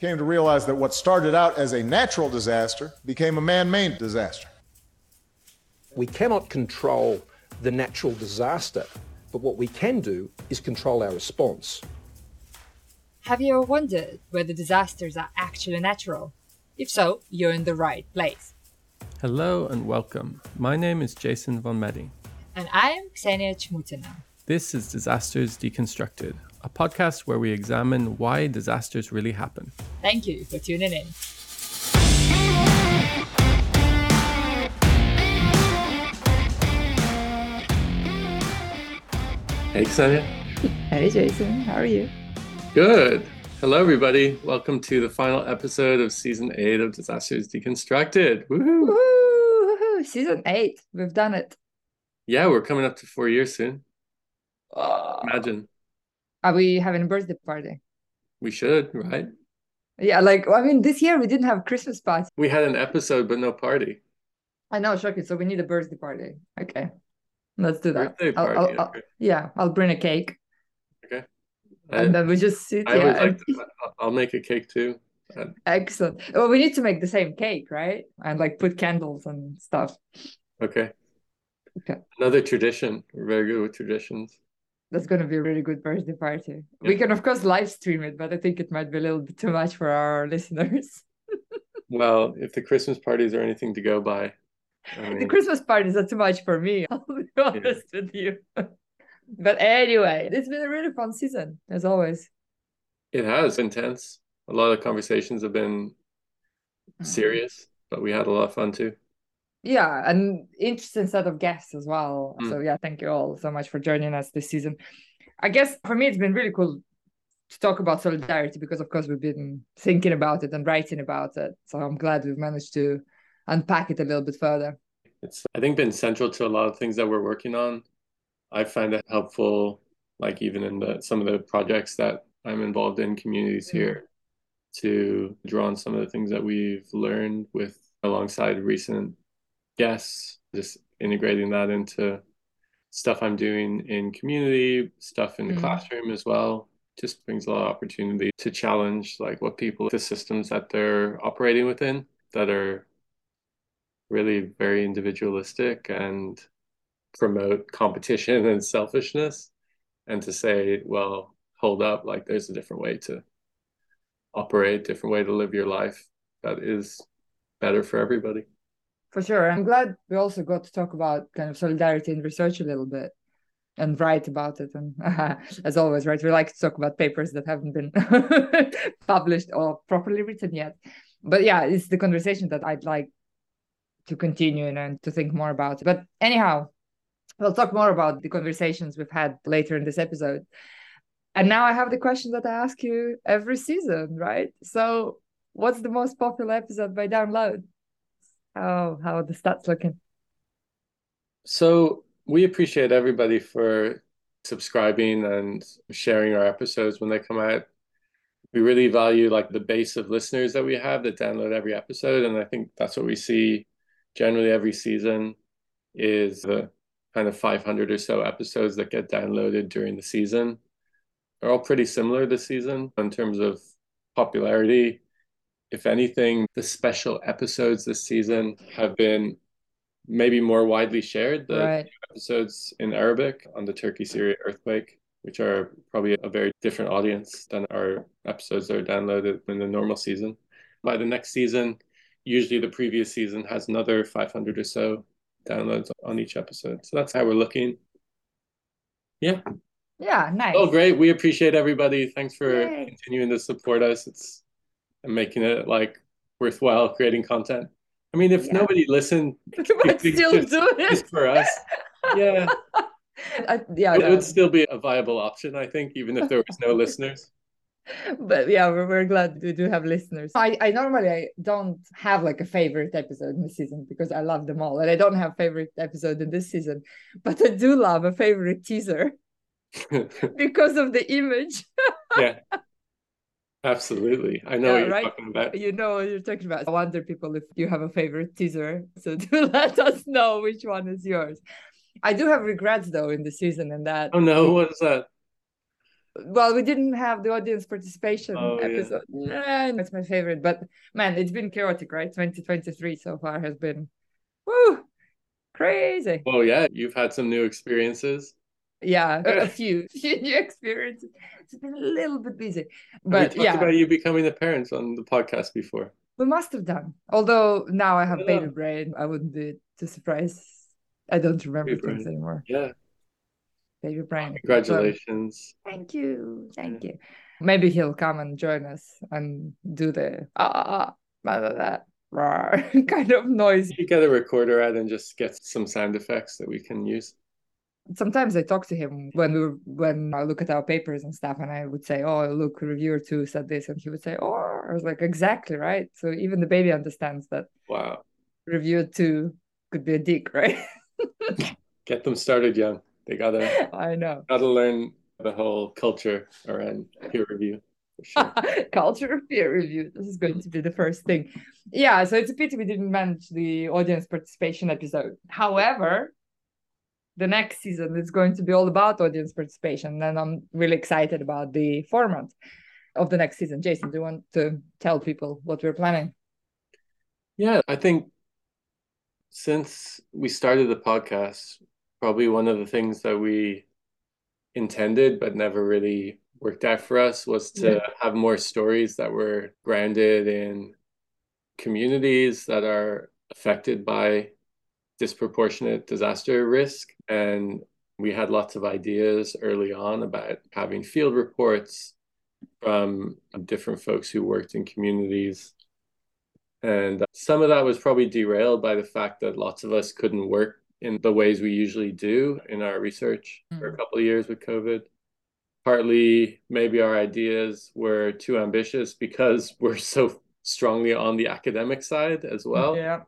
came to realize that what started out as a natural disaster became a man made disaster. We cannot control the natural disaster, but what we can do is control our response. Have you ever wondered whether disasters are actually natural? If so, you're in the right place. Hello and welcome. My name is Jason von Meding. And I am Ksenia Chmutina. This is Disasters Deconstructed, a podcast where we examine why disasters really happen. Thank you for tuning in. Hey, Ksenia. Hey, Jason. How are you? Good. Hello, everybody. Welcome to the final episode of season eight of Disasters Deconstructed. Woohoo! Woo-hoo, Season eight. We've done it. Yeah, we're coming up to four years soon. Uh, Imagine. Are we having a birthday party? We should, right? Yeah, like I mean, this year we didn't have Christmas party. We had an episode, but no party. I know, shocking. So we need a birthday party. Okay, let's do that. Birthday I'll- party. I'll- I'll- yeah, I'll bring a cake, okay. and then we just sit. I yeah, always like to, I'll make a cake too. excellent. Well, we need to make the same cake, right? And like put candles and stuff. Okay. Okay. Another tradition. We're very good with traditions. That's going to be a really good birthday party. Yeah. We can, of course, live stream it, but I think it might be a little bit too much for our listeners. Well, if the Christmas parties are anything to go by, I the Christmas parties are too much for me. I'll be honest with you. but anyway, it's been a really fun season, as always. it has intense. A lot of conversations have been Mm. serious, but we had a lot of fun too. Yeah, and interesting set of guests as well. Mm. So yeah, thank you all so much for joining us this season. I guess for me, it's been really cool to talk about solidarity because, of course, we've been thinking about it and writing about it. So I'm glad we've managed to unpack it a little bit further. It's, I think, been central to a lot of things that we're working on. I find it helpful, like even in the some of the projects that I'm involved in, communities Mm. here, to draw on some of the things that we've learned with alongside recent guests, just integrating that into stuff I'm doing in community, stuff in the Mm. classroom as well. Just brings a lot of opportunity to challenge like what people, the systems that they're operating within that are really very individualistic and promote competition and selfishness and to say well hold up like there's a different way to operate different way to live your life that is better for everybody For sure. I'm glad we also got to talk about kind of solidarity in research a little bit and write about it. And as always, right, we like to talk about papers that haven't been published or properly written yet. But yeah, it's the conversation that I'd like to continue and to think more about. But anyhow, we'll talk more about the conversations we've had later in this episode. And now I have the question that I ask you every season, right? So, what's the most popular episode by download? How how are the stats looking? so we appreciate everybody for subscribing and sharing our episodes when they come out. We really value like the base of listeners that we have that download every episode and i think that's what we see generally every season is the kind of 500 or so episodes that get downloaded during the season. They're all pretty similar this season in terms of popularity if anything the special episodes this season have been maybe more widely shared the right. episodes in Arabic on the Turkey Syria earthquake, which are probably a very different audience than our episodes that are downloaded in the normal season. By the next season, usually the previous season has another 500 or so downloads on each episode. So that's how we're looking. Yeah. Yeah, nice. Oh, great. We appreciate everybody. Thanks for Yay. continuing to support us. It's and making it like worthwhile creating content. I mean, if Yeah. nobody listened, but it's still just- do it. just for us, yeah. I, yeah, it no. would still be a viable option, I think, even if there was no listeners. but yeah, we're, we're glad we do have listeners. I, I normally I don't have like a favorite episode in the season because I love them all, and I don't have favorite episode in this season, but I do love a favorite teaser because of the image. yeah, absolutely. I know Yeah, what you're right? talking about. You know what you're talking about. I wonder people if you have a favorite teaser, so do let us know which one is yours. I do have regrets though in the season, and that Oh no, what is that? well, we didn't have the audience participation Oh, episode. Yeah, it's my favorite. But man, it's been chaotic, right? 2023 so far has been woo crazy. Well, yeah, you've had some new experiences. Yeah, a, a few few new experiences. It's been a little bit busy. we But talked yeah, about you becoming a parent on the podcast before. we must have done. Although now I have Yeah. baby brain, I wouldn't be too surprised. I don't remember Baby things brain. anymore. Yeah, Baby brain. So- congratulations. Thank you. Thank you. Maybe he'll come and join us and do the ah ah ah blah, kind of noise. You get a recorder out and just get some sound effects that we can use. Sometimes I talk to him when we were, when I look at our papers and stuff, and I would say, "Oh, look, reviewer two said this," and he would say, "Oh," I was like, "Exactly right." So even the baby understands that Wow. reviewer two could be a dick, right? Get them started young. They gotta I know. gotta learn the whole culture around peer review. Sure. culture of peer review. This is going to be the first thing. Yeah, so it's a pity we didn't manage the audience participation episode. However, the next season is going to be all about audience participation, and I'm really excited about the format of the next season. Jason, do you want to tell people what we're planning? Yeah, I think since we started the podcast, probably one of the things that we intended but never really worked out for us was to Yeah. have more stories that were grounded in communities that are affected by disproportionate disaster risk. And we had lots of ideas early on about having field reports from different folks who worked in communities. And uh, some of that was probably derailed by the fact that lots of us couldn't work in the ways we usually do in our research for a Mm. couple of years with COVID. Partly, maybe our ideas were too ambitious because we're so strongly on the academic side as well. yeah.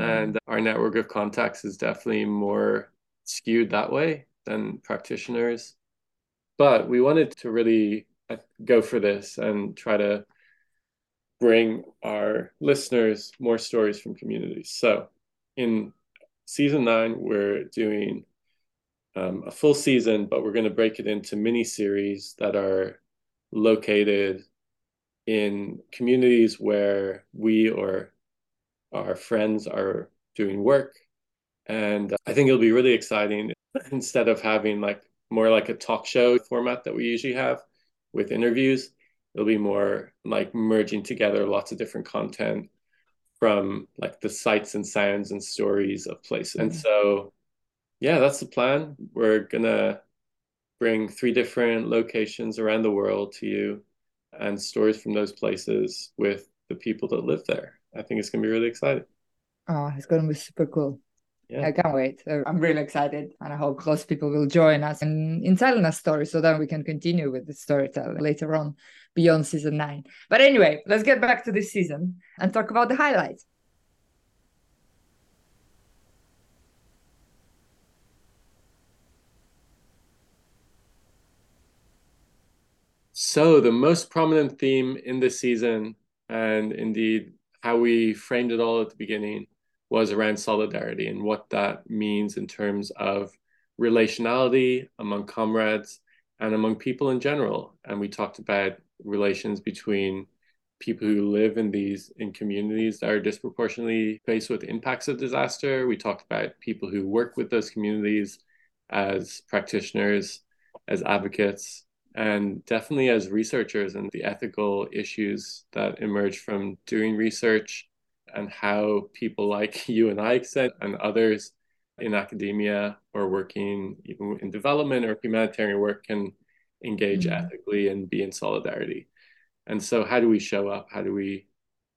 And our network of contacts is definitely more skewed that way than practitioners. But we wanted to really uh, go for this and try to bring our listeners more stories from communities. So in season nine, we're doing um, a full season, but we're going to break it into mini series that are located in communities where we or our friends are doing work. And I think it'll be really exciting instead of having like more like a talk show format that we usually have with interviews. It'll be more like merging together lots of different content from like the sights and sounds and stories of places. And mm-hmm. so, yeah, that's the plan. We're gonna bring three different locations around the world to you and stories from those places with the people that live there. I think it's gonna be really exciting. Oh, it's going to be super cool. Yeah. I can't wait. Uh, I'm really excited, and I hope lots of people will join us in, in telling us stories so that we can continue with the storytelling later on beyond season nine. But anyway, let's get back to this season and talk about the highlights. So the most prominent theme in this season, and indeed how we framed it all at the beginning, was around solidarity and what that means in terms of relationality among comrades and among people in general. And we talked about relations between people who live in these in communities that are disproportionately faced with impacts of disaster. We talked about people who work with those communities as practitioners, as advocates, and definitely as researchers and the ethical issues that emerge from doing research and how people like you and I said and others in academia or working even in development or humanitarian work can engage Mhm. ethically and be in solidarity. And so how do we show up? How do we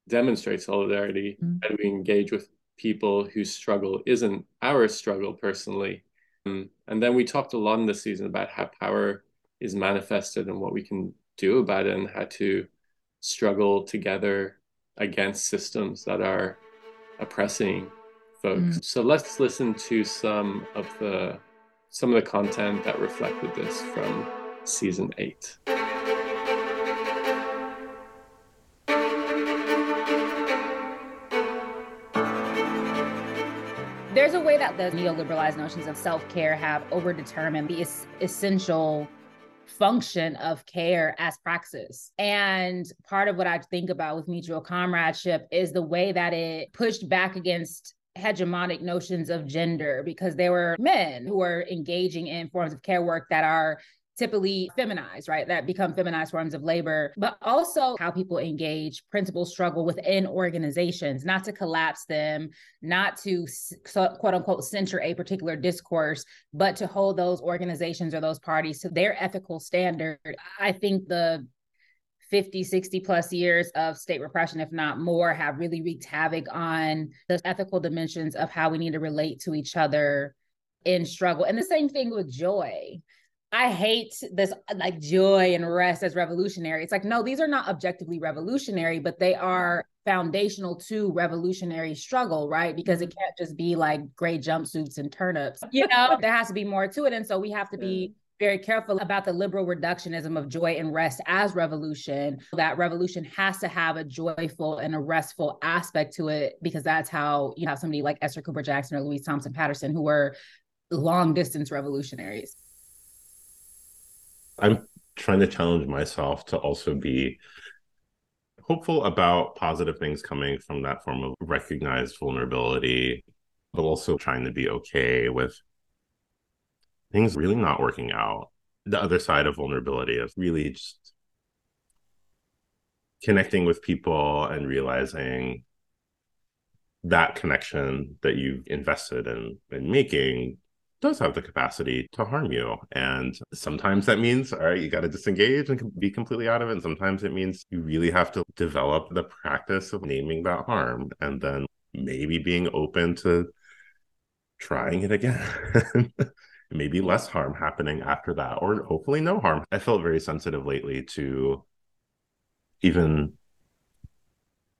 demonstrate solidarity? Mm. How do we engage with people whose struggle isn't our struggle personally? Um, and then we talked a lot in this season about how power is manifested and what we can do about it and how to struggle together against systems that are oppressing folks. Mm. So let's listen to some of the some of the content that reflected this from season 8. There's a way that the neoliberalized notions of self care have overdetermined the es- essential function of care as praxis. And part of what I think about with mutual comradeship is the way that it pushed back against hegemonic notions of gender because there were men who were engaging in forms of care work that are typically feminized, right? That become feminized forms of labor, but also how people engage principles struggle within organizations, not to collapse them, not to quote unquote censor a particular discourse, but to hold those organizations or those parties to their ethical standard. I think the 50, 60 plus years of state repression, if not more, have really wreaked havoc on the ethical dimensions of how we need to relate to each other in struggle. And the same thing with joy. I hate this like joy and rest as revolutionary. It's like, no, these are not objectively revolutionary, but they are foundational to revolutionary struggle, right? Because it mm-hmm. can't just be like gray jumpsuits and turnips. You know, there has to be more to it. And so we have to be mm. very careful about the liberal reductionism of joy and rest as revolution. That revolution has to have a joyful and a restful aspect to it because that's how you have somebody like Esther Cooper Jackson or Louise Thompson Patterson who were long distance revolutionaries. I'm trying to challenge myself to also be hopeful about positive things coming from that form of recognized vulnerability, but also trying to be okay with things really not working out. The other side of vulnerability is really just connecting with people and realizing that connection that you've invested in in making does have the capacity to harm you. And sometimes that means, all right, you got to disengage and be completely out of it. And sometimes it means you really have to develop the practice of naming that harm and then maybe being open to trying it again. maybe less harm happening after that, or hopefully no harm. I felt very sensitive lately to even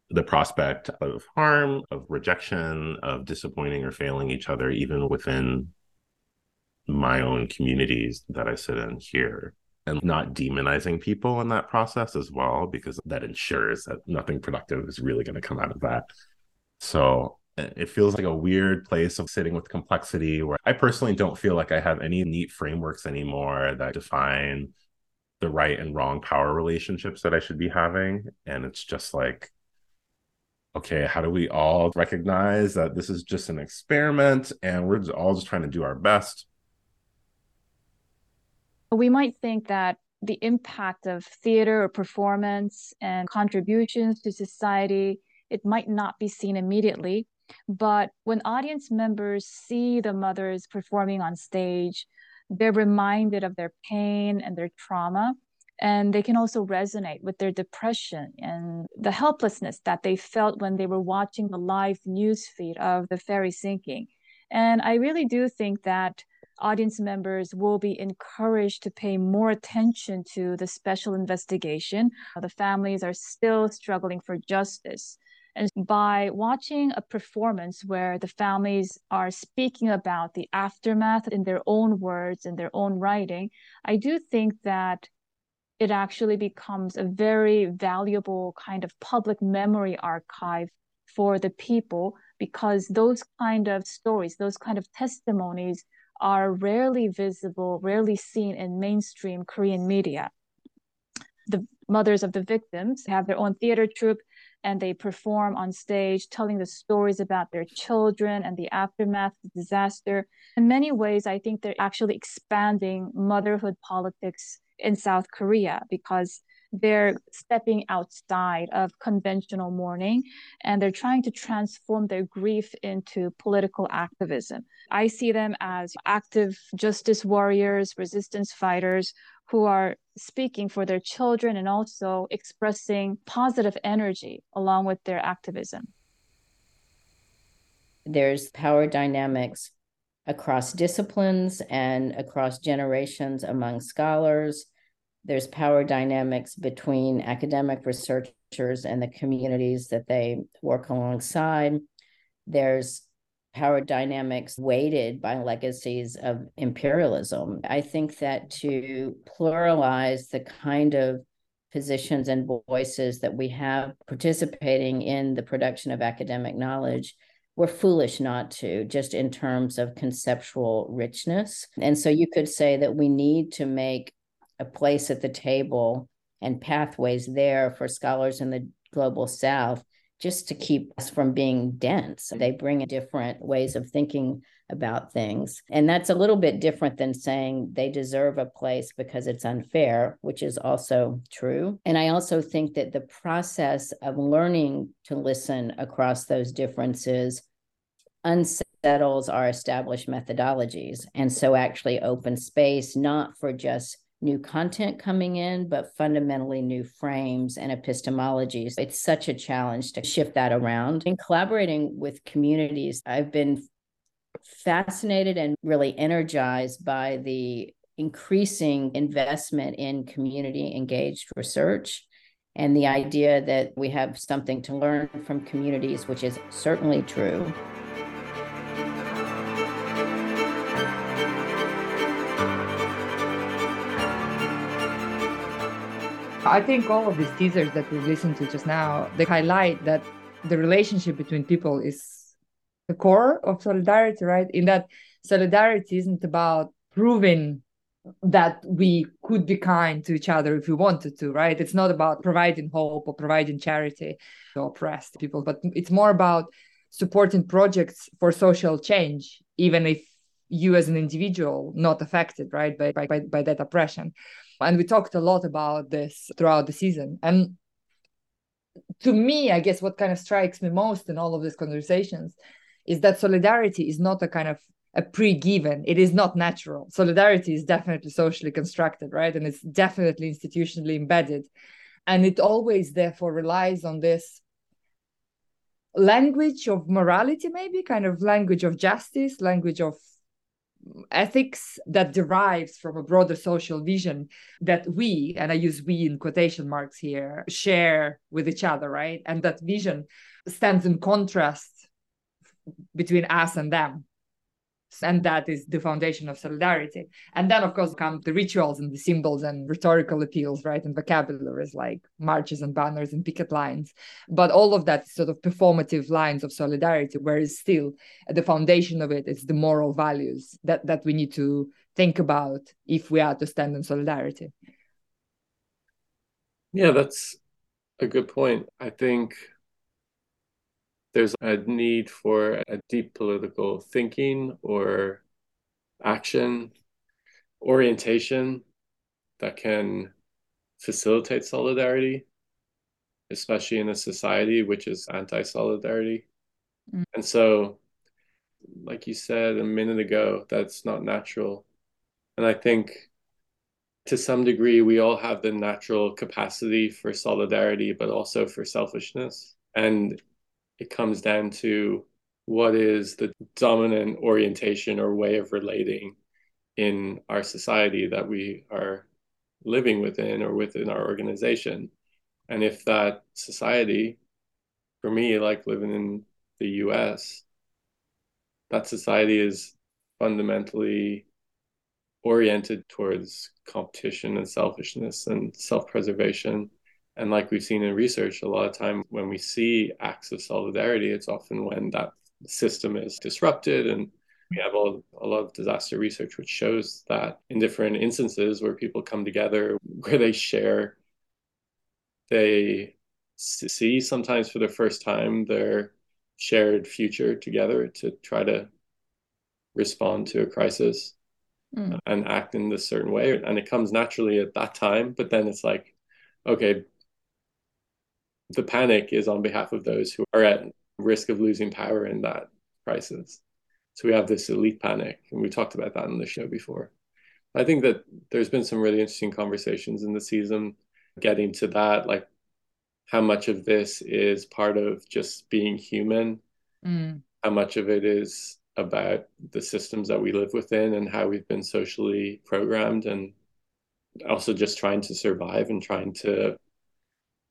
the prospect of harm, of rejection, of disappointing or failing each other, even within my own communities that I sit in here and not demonizing people in that process as well, because that ensures that nothing productive is really going to come out of that. So it feels like a weird place of sitting with complexity where I personally don't feel like I have any neat frameworks anymore that define the right and wrong power relationships that I should be having. And it's just like, okay, how do we all recognize that this is just an experiment and we're all just trying to do our best we might think that the impact of theater or performance and contributions to society it might not be seen immediately. But when audience members see the mothers performing on stage they're reminded of their pain and their trauma and they can also resonate with their depression and the helplessness that they felt when they were watching the live news feed of the ferry sinking. And i really do think that audience members will be encouraged to pay more attention to the special investigation. Uh, the families are still struggling for justice. And by watching a performance where the families are speaking about the aftermath in their own words, and their own writing, I do think that it actually becomes a very valuable kind of public memory archive for the people because those kind of stories, those kind of testimonies are rarely visible, rarely seen in mainstream Korean media. The mothers of the victims have their own theater troupe and they perform on stage telling the stories about their children and the aftermath of the disaster. In many ways, I think they're actually expanding motherhood politics in South Korea because they're stepping outside of conventional mourning and they're trying to transform their grief into political activism. I see them as active justice warriors, resistance fighters who are speaking for their children and also expressing positive energy along with their activism. There's power dynamics across disciplines and across generations among scholars there's power dynamics between academic researchers and the communities that they work alongside. There's power dynamics weighted by legacies of imperialism. I think that to pluralize the kind of positions and voices that we have participating in the production of academic knowledge we're foolish not to, just in terms of conceptual richness. And so you could say that we need to make a place at the table and pathways there for scholars in the global south just to keep us from being dense. They bring different ways of thinking about things. And that's a little bit different than saying they deserve a place because it's unfair, which is also true. And I also think that the process of learning to listen across those differences unsettles our established methodologies. And so actually open space, not for just new content coming in, but fundamentally new frames and epistemologies. It's such a challenge to shift that around. In collaborating with communities, I've been fascinated and really energized by the increasing investment in community engaged research and the idea that we have something to learn from communities, which is certainly true. I think all of these teasers that we've listened to just now, they highlight that the relationship between people is the core of solidarity, right? In that solidarity isn't about proving that we could be kind to each other if we wanted to, right? It's not about providing hope or providing charity to oppressed people, but it's more about supporting projects for social change, even if you as an individual not affected, right, by, by, by that oppression. And we talked a lot about this throughout the season. And to me, I guess what kind of strikes me most in all of these conversations is that solidarity is not a kind of a pre-given. It is not natural. Solidarity is definitely socially constructed right? And it's definitely institutionally embedded. And it always therefore relies on this language of morality maybe kind of language of justice language of ethics that derives from a broader social vision that we and i use we in quotation marks here share with each other right? And that vision stands in contrast between us and them and that is the foundation of solidarity. And then of course come the rituals and the symbols and rhetorical appeals right and vocabularies like marches and banners and picket lines. But all of that sort of performative lines of solidarity whereas still at the foundation of it is the moral values that that we need to think about if we are to stand in solidarity. Yeah that's a good point. I think there's a need for a deep political thinking or action orientation that can facilitate solidarity, especially in a society which is anti solidarity. Mm. And so, like you said a minute ago, that's not natural. And I think to some degree, we all have the natural capacity for solidarity, but also for selfishness. And it comes down to what is the dominant orientation or way of relating in our society that we are living within or within our organization. And if that society, for me, like living in the US, that society is fundamentally oriented towards competition and selfishness and self preservation and like we've seen in research, a lot of time when we see acts of solidarity, it's often when that system is disrupted. And we have a, a lot of disaster research which shows that in different instances where people come together, where they share, they see sometimes for the first time their shared future together to try to respond to a crisis mm. and act in this certain way. And it comes naturally at that time, but then it's like, okay, the panic is on behalf of those who are at risk of losing power in that crisis. So we have this elite panic, and we talked about that on the show before. I think that there's been some really interesting conversations in the season getting to that, like how much of this is part of just being human, mm. how much of it is about the systems that we live within and how we've been socially programmed and also just trying to survive and trying to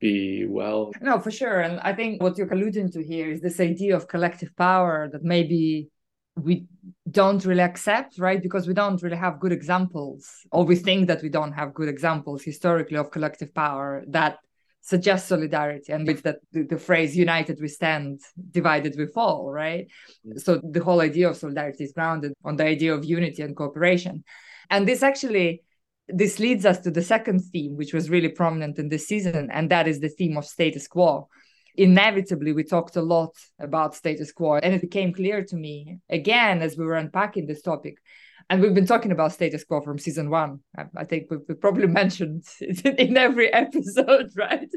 be well. No, for sure. And I think what you're alluding to here is this idea of collective power that maybe we don't really accept, right? Because we don't really have good examples, or we think that we don't have good examples historically of collective power that suggest solidarity. And with that, the, the phrase united we stand, divided we fall, right? Mm-hmm. So the whole idea of solidarity is grounded on the idea of unity and cooperation. And this actually this leads us to the second theme, which was really prominent in this season, and that is the theme of status quo. Inevitably, we talked a lot about status quo, and it became clear to me again as we were unpacking this topic. And we've been talking about status quo from season one. I, I think we, we probably mentioned it in every episode, right?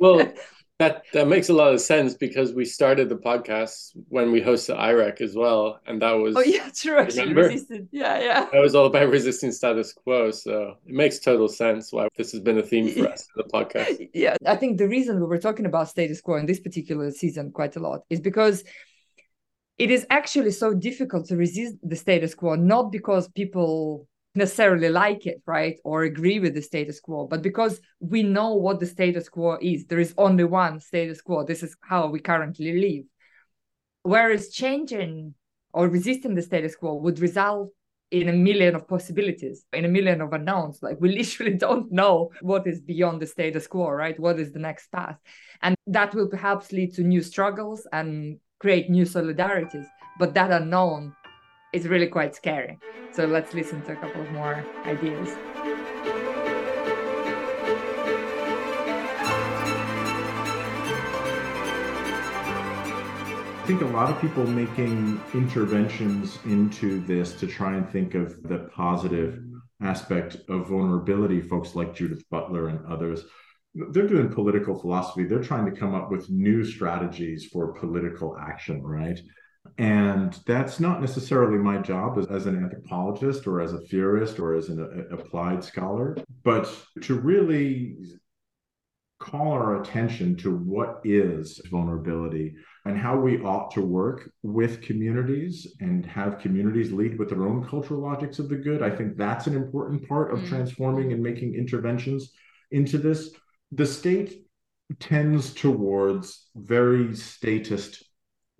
Well, that that makes a lot of sense because we started the podcast when we hosted IREC as well, and that was oh yeah, true. Resisted. Yeah, yeah. That was all about resisting status quo, so it makes total sense why this has been a theme for us in the podcast. Yeah, I think the reason we were talking about status quo in this particular season quite a lot is because it is actually so difficult to resist the status quo, not because people necessarily like it, right? Or agree with the status quo, but because we know what the status quo is. There is only one status quo. This is how we currently live. Whereas changing or resisting the status quo would result in a million of possibilities, in a million of unknowns. Like we literally don't know what is beyond the status quo, right? What is the next path? And that will perhaps lead to new struggles and create new solidarities. But that unknown is really quite scary. So let's listen to a couple of more ideas. I think a lot of people making interventions into this to try and think of the positive aspect of vulnerability, folks like Judith Butler and others, they're doing political philosophy. They're trying to come up with new strategies for political action, right? And that's not necessarily my job as, as, an anthropologist or as a theorist or as an a, applied scholar, but to really call our attention to what is vulnerability and how we ought to work with communities and have communities lead with their own cultural logics of the good. I think that's an important part of mm. transforming and making interventions into this. The state tends towards very statist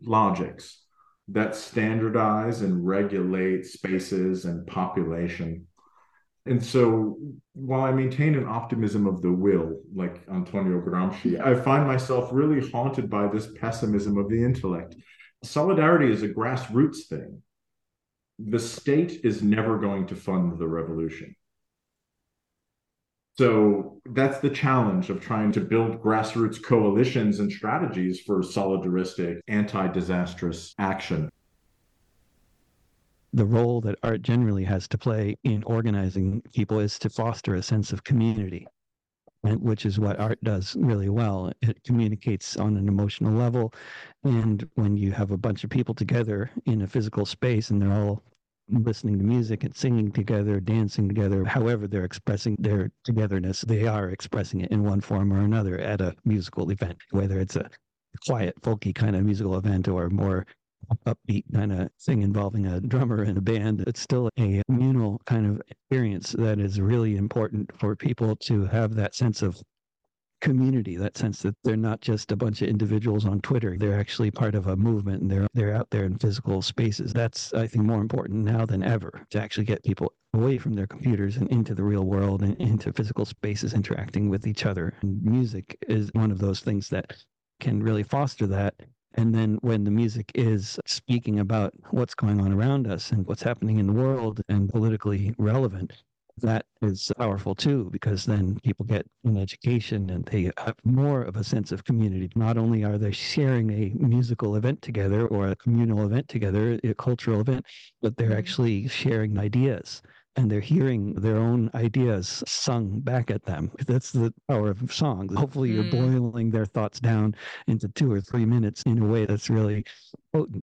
logics that standardize and regulate spaces and population. And so while I maintain an optimism of the will, like Antonio Gramsci, I find myself really haunted by this pessimism of the intellect. Solidarity is a grassroots thing. The state is never going to fund the revolution. So that's the challenge of trying to build grassroots coalitions and strategies for solidaristic, anti disastrous action. The role that art generally has to play in organizing people is to foster a sense of community, which is what art does really well. It communicates on an emotional level. And when you have a bunch of people together in a physical space and they're all listening to music and singing together, dancing together, however they're expressing their togetherness, they are expressing it in one form or another at a musical event, whether it's a quiet, folky kind of musical event or more upbeat kind of thing involving a drummer and a band. It's still a communal kind of experience that is really important for people to have that sense of community, that sense that they're not just a bunch of individuals on Twitter. They're actually part of a movement and they're they're out there in physical spaces. That's I think more important now than ever to actually get people away from their computers and into the real world and into physical spaces interacting with each other. And music is one of those things that can really foster that. And then when the music is speaking about what's going on around us and what's happening in the world and politically relevant, that is powerful too, because then people get an education and they have more of a sense of community. Not only are they sharing a musical event together or a communal event together, a cultural event, but they're mm-hmm. actually sharing ideas and they're hearing their own ideas sung back at them. That's the power of songs. Hopefully, you're mm. boiling their thoughts down into two or three minutes in a way that's really potent.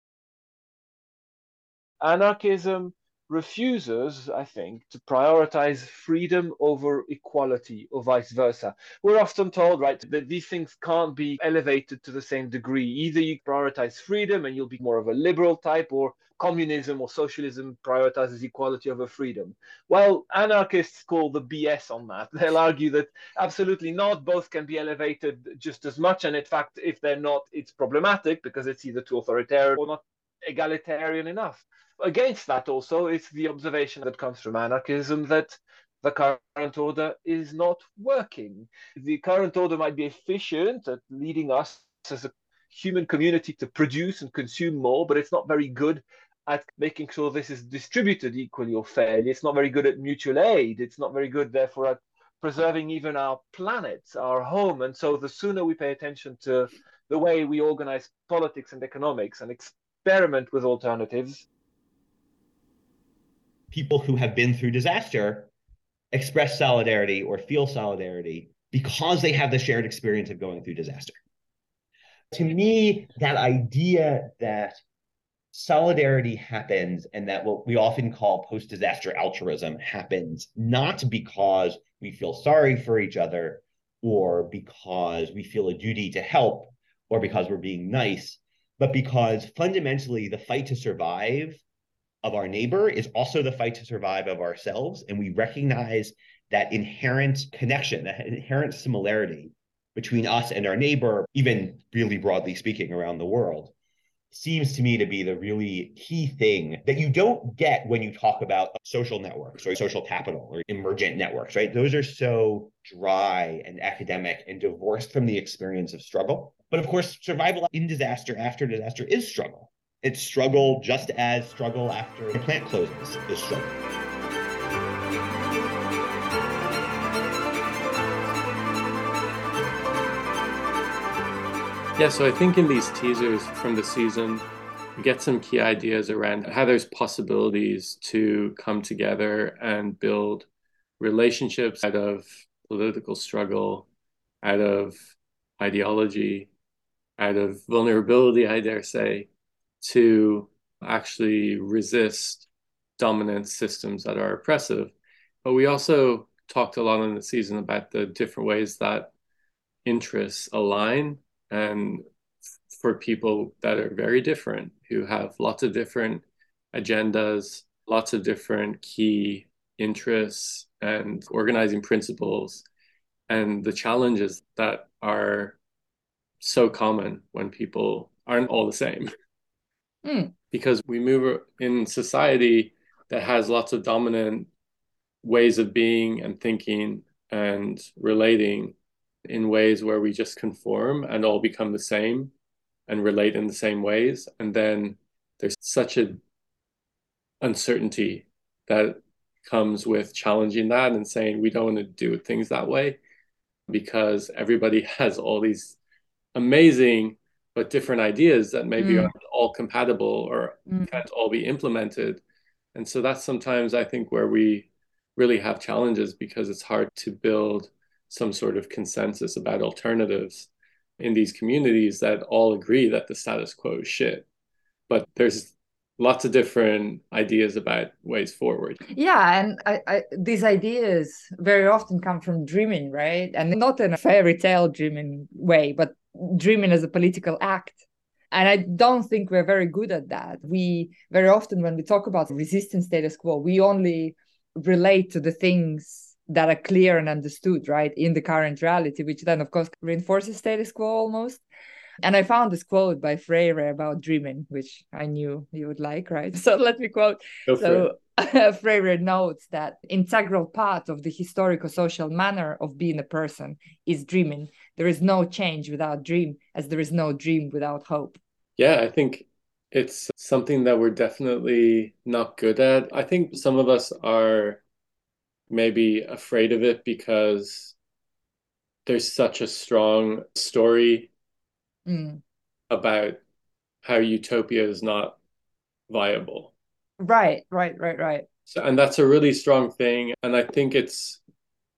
Anarchism refuses, I think, to prioritize freedom over equality or vice versa. We're often told, right, that these things can't be elevated to the same degree. Either you prioritize freedom and you'll be more of a liberal type, or communism or socialism prioritizes equality over freedom. Well, anarchists call the BS on that. They'll argue that absolutely not, both can be elevated just as much. And in fact, if they're not, it's problematic because it's either too authoritarian or not egalitarian enough against that also is the observation that comes from anarchism that the current order is not working. The current order might be efficient at leading us as a human community to produce and consume more, but it's not very good at making sure this is distributed equally or fairly. It's not very good at mutual aid. It's not very good, therefore, at preserving even our planet, our home. And so the sooner we pay attention to the way we organize politics and economics and experiment with alternatives. People who have been through disaster express solidarity or feel solidarity because they have the shared experience of going through disaster. To me, that idea that solidarity happens and that what we often call post disaster altruism happens not because we feel sorry for each other or because we feel a duty to help or because we're being nice, but because fundamentally the fight to survive of our neighbor is also the fight to survive of ourselves. And we recognize that inherent connection, that inherent similarity between us and our neighbor, even really broadly speaking around the world, seems to me to be the really key thing that you don't get when you talk about social networks or social capital or emergent networks, right? Those are so dry and academic and divorced from the experience of struggle. But of course, survival in disaster after disaster is struggle. It's struggle just as struggle after a plant closes is struggle. Yeah, so I think in these teasers from the season, we get some key ideas around how there's possibilities to come together and build relationships out of political struggle, out of ideology, out of vulnerability, I dare say, to actually resist dominant systems that are oppressive. But we also talked a lot in the season about the different ways that interests align and for people that are very different, who have lots of different agendas, lots of different key interests and organizing principles, and the challenges that are so common when people aren't all the same. Mm. Because we move in society that has lots of dominant ways of being and thinking and relating in ways where we just conform and all become the same and relate in the same ways and then there's such a uncertainty that comes with challenging that and saying we don't want to do things that way because everybody has all these amazing but different ideas that maybe mm. aren't all compatible or mm. can't all be implemented and so that's sometimes i think where we really have challenges because it's hard to build some sort of consensus about alternatives in these communities that all agree that the status quo is shit. But there's lots of different ideas about ways forward. Yeah, and I, I, these ideas very often come from dreaming, right? And not in a fairy tale dreaming way, but dreaming as a political act. And I don't think we're very good at that. We very often, when we talk about resistance status quo, we only relate to the things that are clear and understood, right, in the current reality, which then, of course, reinforces status quo almost. And I found this quote by Freire about dreaming, which I knew you would like, right? So let me quote. Go so Freire notes that integral part of the historical social manner of being a person is dreaming. There is no change without dream, as there is no dream without hope. Yeah, I think it's something that we're definitely not good at. I think some of us are maybe afraid of it because there's such a strong story mm. about how utopia is not viable. Right, right, right, right. So, and that's a really strong thing. And I think it's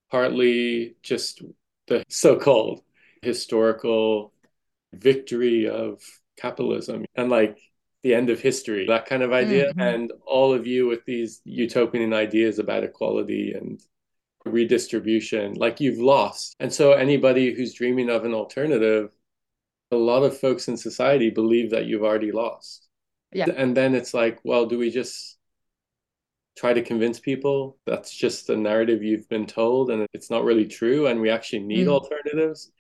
partly just the so called historical victory of capitalism. And like the end of history, that kind of idea. Mm-hmm. And all of you with these utopian ideas about equality and redistribution, like you've lost. And so anybody who's dreaming of an alternative, a lot of folks in society believe that you've already lost. Yeah. And then it's like, well, do we just try to convince people that's just the narrative you've been told and it's not really true and we actually need mm. alternatives?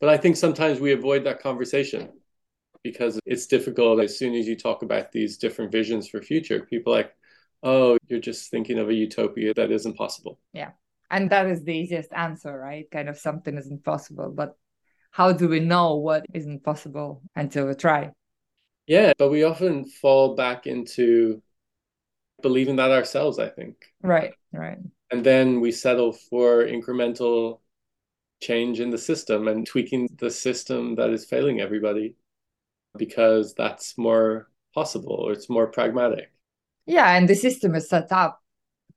But I think sometimes we avoid that conversation because it's difficult as soon as you talk about these different visions for future people like oh you're just thinking of a utopia that isn't possible yeah and that is the easiest answer right kind of something isn't possible but how do we know what isn't possible until we try Yeah, but we often fall back into believing that ourselves, I think. Right, right. And then we settle for incremental change in the system and tweaking the system that is failing everybody because that's more possible or it's more pragmatic. Yeah, and the system is set up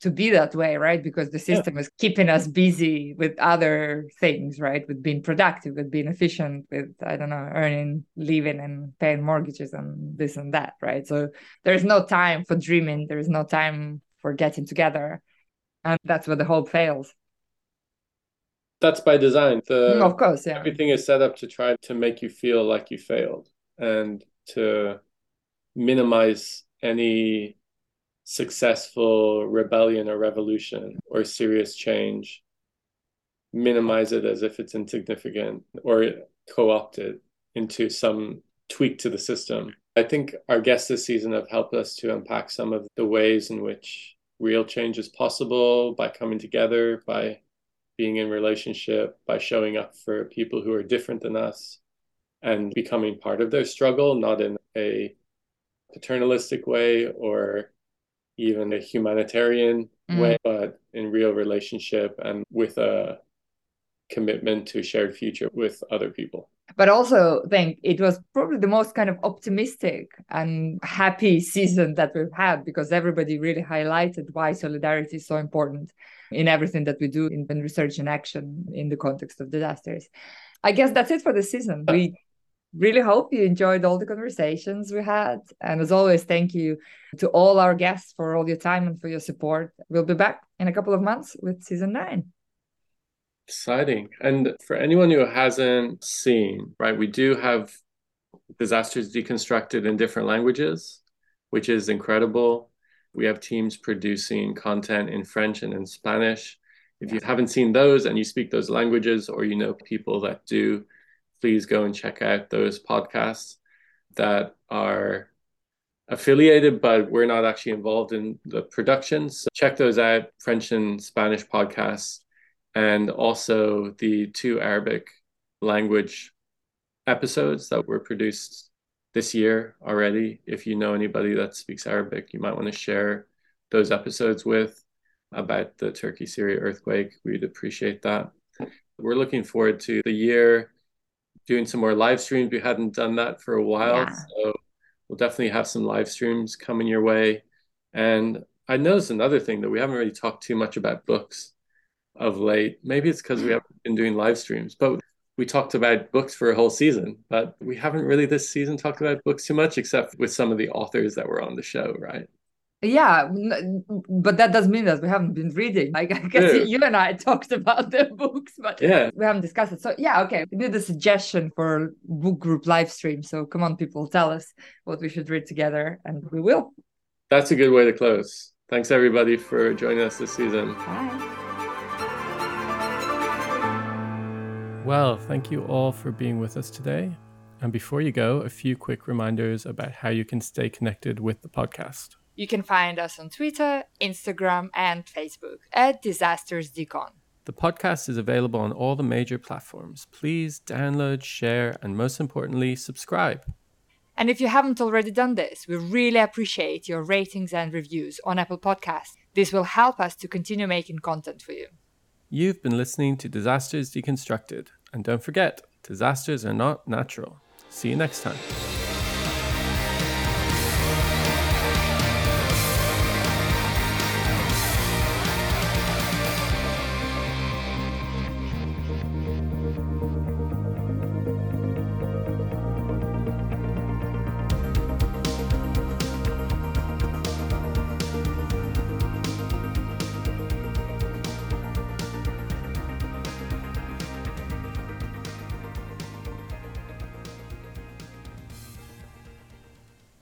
to be that way, right? Because the system yeah. is keeping us busy with other things, right? With being productive, with being efficient, with, I don't know, earning, living, and paying mortgages and this and that, right? So there's no time for dreaming, there's no time for getting together. And that's where the hope fails. That's by design. The, mm, of course, yeah. Everything is set up to try to make you feel like you failed and to minimize any successful rebellion or revolution or serious change, minimize it as if it's insignificant or co opted into some tweak to the system. I think our guests this season have helped us to unpack some of the ways in which real change is possible by coming together, by being in relationship, by showing up for people who are different than us and becoming part of their struggle, not in a paternalistic way or even a humanitarian mm. way, but in real relationship and with a commitment to shared future with other people. But also think it was probably the most kind of optimistic and happy season that we've had because everybody really highlighted why solidarity is so important in everything that we do in, in research and action in the context of disasters. I guess that's it for the season. We really hope you enjoyed all the conversations we had. And as always, thank you to all our guests for all your time and for your support. We'll be back in a couple of months with season nine. Exciting. And for anyone who hasn't seen, right, we do have disasters deconstructed in different languages, which is incredible. We have teams producing content in French and in Spanish. If you haven't seen those and you speak those languages, or you know people that do, please go and check out those podcasts that are affiliated, but we're not actually involved in the production. So check those out French and Spanish podcasts, and also the two Arabic language episodes that were produced this year already. If you know anybody that speaks Arabic, you might want to share those episodes with about the Turkey Syria earthquake. We'd appreciate that. We're looking forward to the year doing some more live streams. We hadn't done that for a while. Yeah. So we'll definitely have some live streams coming your way. And I noticed another thing that we haven't really talked too much about books of late. Maybe it's because we haven't been doing live streams, but we talked about books for a whole season, but we haven't really this season talked about books too much, except with some of the authors that were on the show, right? Yeah but that doesn't mean that we haven't been reading. Like i guess yeah. you and i talked about the books but yeah. we haven't discussed it. So yeah okay. We need a suggestion for book group live stream. So come on people tell us what we should read together and we will. That's a good way to close. Thanks everybody for joining us this season. Bye. Well thank you all for being with us today. And before you go a few quick reminders about how you can stay connected with the podcast you can find us on Twitter, Instagram, and Facebook at Disasters Decon. The podcast is available on all the major platforms. Please download, share, and most importantly, subscribe. And if you haven't already done this, we really appreciate your ratings and reviews on Apple Podcasts. This will help us to continue making content for you. You've been listening to Disasters Deconstructed. And don't forget, disasters are not natural. See you next time.